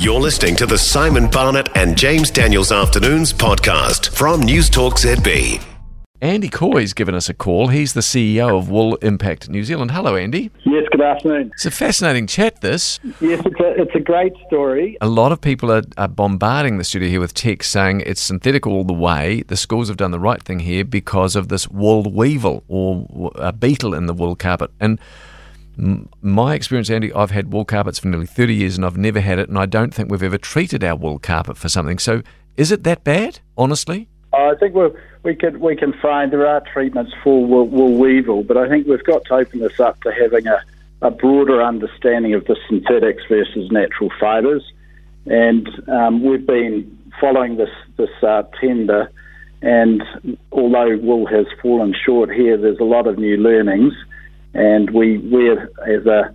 You're listening to the Simon Barnett and James Daniels Afternoons podcast from News Talk ZB. Andy Caughey's given us a call. He's the CEO of Wool Impact New Zealand. Hello, Andy. Yes, good afternoon. It's a fascinating chat, this. Yes, it's a, it's a great story. A lot of people are, are bombarding the studio here with texts saying it's synthetic all the way. The schools have done the right thing here because of this wool weevil or a beetle in the wool carpet. And m- my experience, Andy, I've had wool carpets for nearly 30 years and I've never had it, and I don't think we've ever treated our wool carpet for something. So is it that bad, honestly? I think we we can we can find there are treatments for wool, wool weevil, but I think we've got to open this up to having a, a broader understanding of the synthetics versus natural fibres. And um, we've been following this this uh, tender, and although wool has fallen short here, there's a lot of new learnings, and we we as a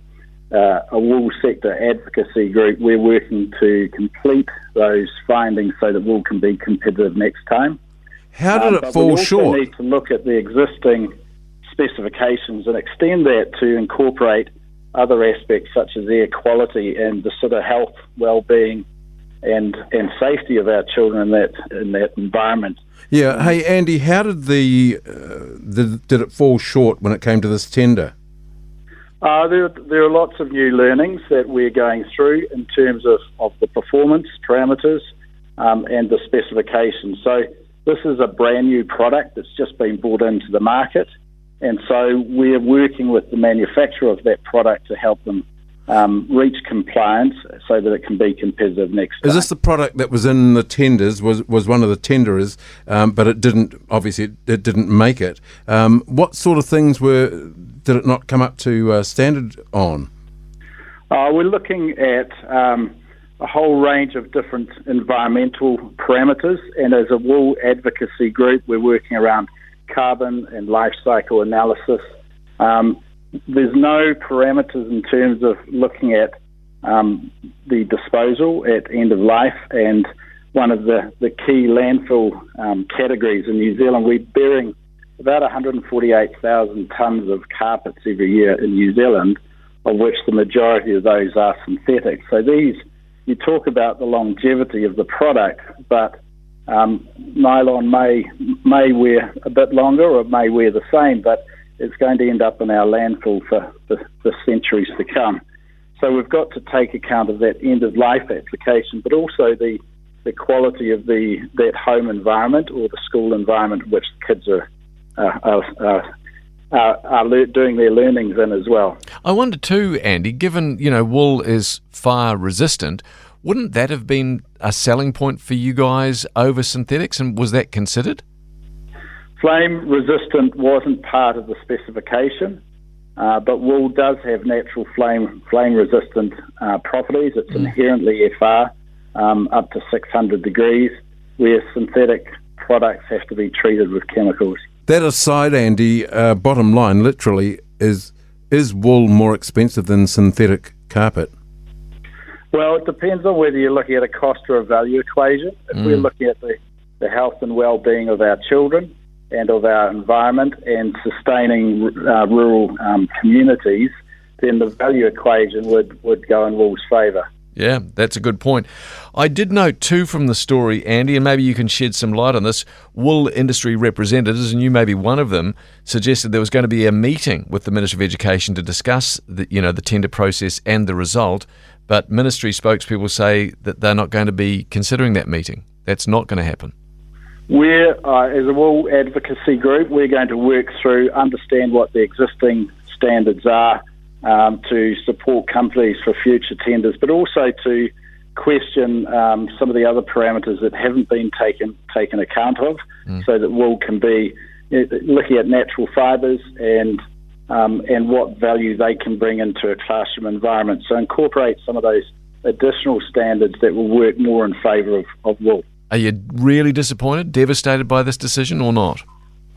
uh, a wool sector advocacy group, we're working to complete those findings so that wool can be competitive next time. How did Um, it fall we also short? need to look at the existing specifications and extend that to incorporate other aspects such as air quality and the sort of health, well-being, and and safety of our children in that in that environment. Yeah. Hey, Andy, how did the, uh, the did it fall short when it came to this tender? Uh, there, there are lots of new learnings that we're going through in terms of, of the performance parameters um, and the specifications. So this is a brand new product that's just been brought into the market, and so we're working with the manufacturer of that product to help them um, reach compliance so that it can be competitive next Is time. this the product that was in the tenders? Was was one of the tenderers, um, but it didn't. Obviously, it, it didn't make it. Um, what sort of things were did it not come up to uh, standard on? Uh, we're looking at um, a whole range of different environmental parameters, and as a wool advocacy group, we're working around carbon and life cycle analysis. Um, there's no parameters in terms of looking at um, the disposal at end of life, and one of the, the key landfill um, categories in New Zealand, we're burying about 148,000 tonnes of carpets every year in New Zealand, of which the majority of those are synthetic. So these, you talk about the longevity of the product, but um, nylon may may wear a bit longer or it may wear the same, but it's going to end up in our landfill for, for, for centuries to come. So we've got to take account of that end of life application, but also the the quality of the that home environment or the school environment in which kids are are, are, are, are doing their learnings in as well. I wonder too, Andy, given, you know, wool is fire resistant, wouldn't that have been a selling point for you guys over synthetics? And was that considered? Flame resistant wasn't part of the specification, uh, but wool does have natural flame flame resistant uh, properties. It's inherently FR um, up to 600 degrees, where synthetic products have to be treated with chemicals. That aside, Andy, uh, bottom line, literally, is is wool more expensive than synthetic carpet? Well, it depends on whether you're looking at a cost or a value equation. If we're looking at the, the health and well-being of our children and of our environment and sustaining uh, rural um, communities, then the value equation would, would go in wool's favour. Yeah, that's a good point. I did note too from the story, Andy, and maybe you can shed some light on this. Wool industry representatives, and you may be one of them, suggested there was going to be a meeting with the Minister of Education to discuss the, you know, the tender process and the result. But ministry spokespeople say that they're not going to be considering that meeting. That's not going to happen. We're, uh, as a wool advocacy group, we're going to work through, understand what the existing standards are um, to support companies for future tenders, but also to question um, some of the other parameters that haven't been taken taken account of, so that wool can be uh, looking at natural fibres and um, and what value they can bring into a classroom environment. So incorporate some of those additional standards that will work more in favour of, of wool. Are you really disappointed, devastated by this decision, or not?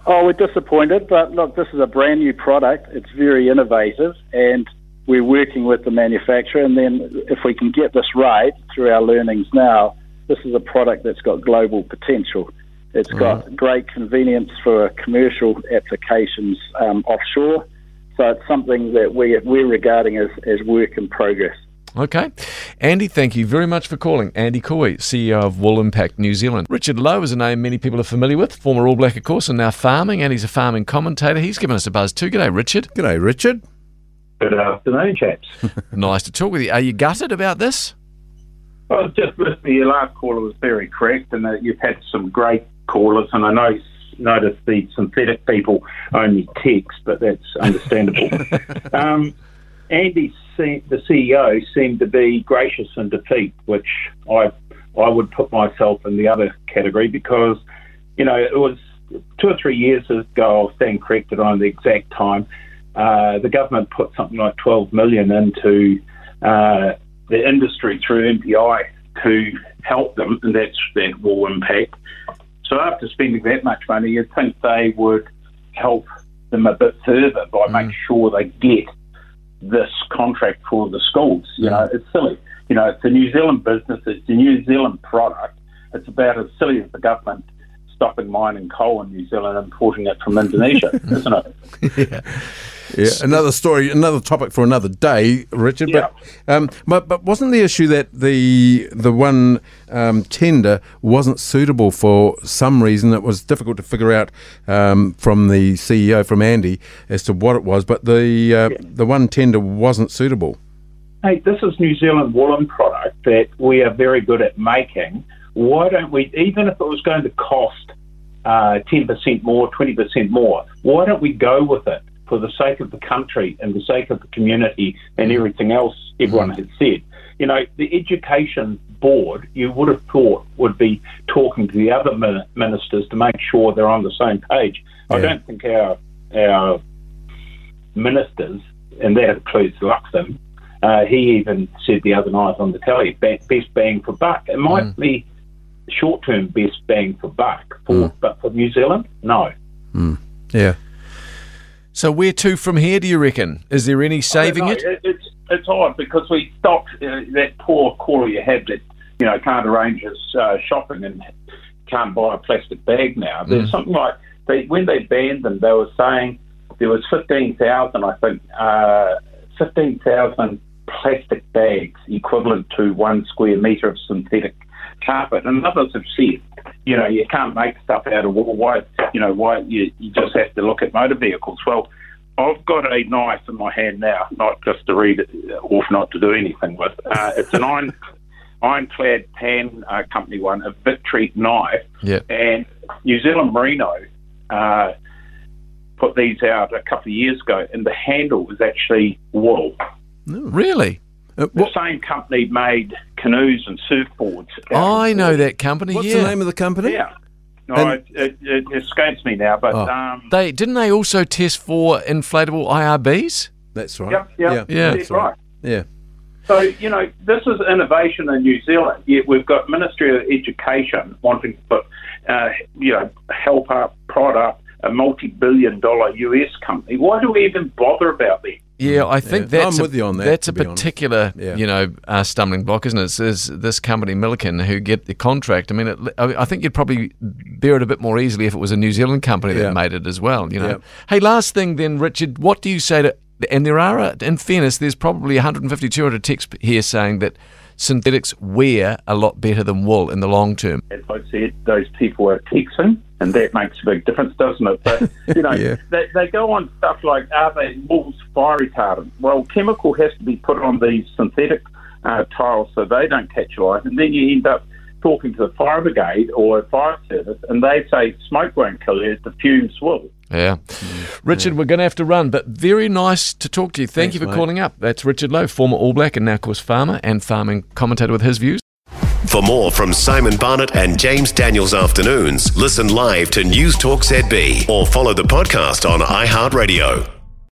Oh, we're disappointed, but look, this is a brand new product. It's very innovative, and we're working with the manufacturer. And then, if we can get this right through our learnings now, this is a product that's got global potential. It's got great convenience for commercial applications um, offshore. So it's something that we, we're regarding as, as work in progress. Okay. Andy, thank you very much for calling. Andy Caughey, CEO of Wool Impact New Zealand. Richard Loe is a name many people are familiar with, former All Black, of course, and now farming, and he's a farming commentator. He's given us a buzz too. G'day, Richard. G'day, Richard. Good afternoon, chaps. nice to talk with you. Are you gutted about this? Well, just listening, your last caller was very correct, and that you've had some great callers, and I know noticed the synthetic people only text, but that's understandable. um, The CEO, seemed to be gracious in defeat, which I I would put myself in the other category because, you know, it was two or three years ago. I'll stand corrected on the exact time. Uh, the government put something like 12 million into uh, the industry through MPI to help them, and that's that Wool Impact. So after spending that much money, you'd think they would help them a bit further by mm. making sure they get this contract for the schools. You know, it's silly. You know, it's a New Zealand business. It's a New Zealand product. It's about as silly as the government stopping mining coal in New Zealand and importing it from Indonesia, isn't it? yeah. Yeah, another story, another topic for another day, Richard. Yeah. But, um, but but wasn't the issue that the the one um, tender wasn't suitable for some reason? It was difficult to figure out um, from the CEO, from Andy, as to what it was. But the uh, yeah. the one tender wasn't suitable. Hey, this is New Zealand woolen product that we are very good at making. Why don't we, even if it was going to cost uh, 10% more, 20% more, why don't we go with it? for the sake of the country and the sake of the community and everything else everyone has said. You know, the education board, you would have thought, would be talking to the other ministers to make sure they're on the same page. Yeah. I don't think our our ministers, and that includes Luxon, uh, he even said the other night on the telly, best bang for buck. It might mm. be short term best bang for buck, for, mm. but for New Zealand, no. Mm. Yeah. So where to from here? Do you reckon? Is there any saving it? It's it's odd because we stopped uh, that poor caller you had that you know can't arrange his uh, shopping and can't buy a plastic bag now. There's mm. something like they when they banned them, they were saying there was fifteen thousand, I think, uh, fifteen thousand plastic bags equivalent to one square metre of synthetic carpet. And others have said, you know, you can't make stuff out of wool. Why, you know, why you, you just have to look at motor vehicles. Well, I've got a knife in my hand now, not just to read it or not to do anything with. Uh, it's an iron ironclad pan uh, company one, a Victory knife. Yeah. And New Zealand Merino uh, put these out a couple of years ago, and the handle was actually wool. Really? Uh, the same company made canoes and surfboards. I know that company. What's yeah. the name of the company? Yeah. No, it, it, it, escapes me now, but oh. um, they didn't they also test for inflatable IRBs? That's right. Yep, yep, yeah, yeah, that's right. Yeah. So you know, this is innovation in New Zealand. Yet we've got Ministry of Education wanting to put, uh, you know, help our product a multi-billion-dollar US company. Why do we even bother about that? Yeah, I think yeah. that's I'm with you on that. That's a particular, yeah. you know, uh, stumbling block, isn't it? Is this company Milliken who get the contract? I mean, it, I think you'd probably bear it a bit more easily if it was a New Zealand company that made it as well. You know. Hey, last thing then, Richard. What do you say to? And there are, in fairness, there's probably 150, 200 texts here saying that synthetics wear a lot better than wool in the long term. As I said, those people are texting, and that makes a big difference, doesn't it? But, you know, yeah. they, they go on stuff like, are they wool's fire retardant? Well, chemical has to be put on these synthetic uh, tiles so they don't catch light, and then you end up talking to the fire brigade or fire service, and they say smoke won't kill you, the fumes will. Yeah. Mm. Richard, yeah. we're going to have to run, but very nice to talk to you. Thank Thanks, you for mate. calling up. That's Richard Loe, former All Black and now, of course, farmer and farming commentator with his views. For more from Simon Barnett and James Daniels afternoons, listen live to News Talk ZB or follow the podcast on iHeartRadio.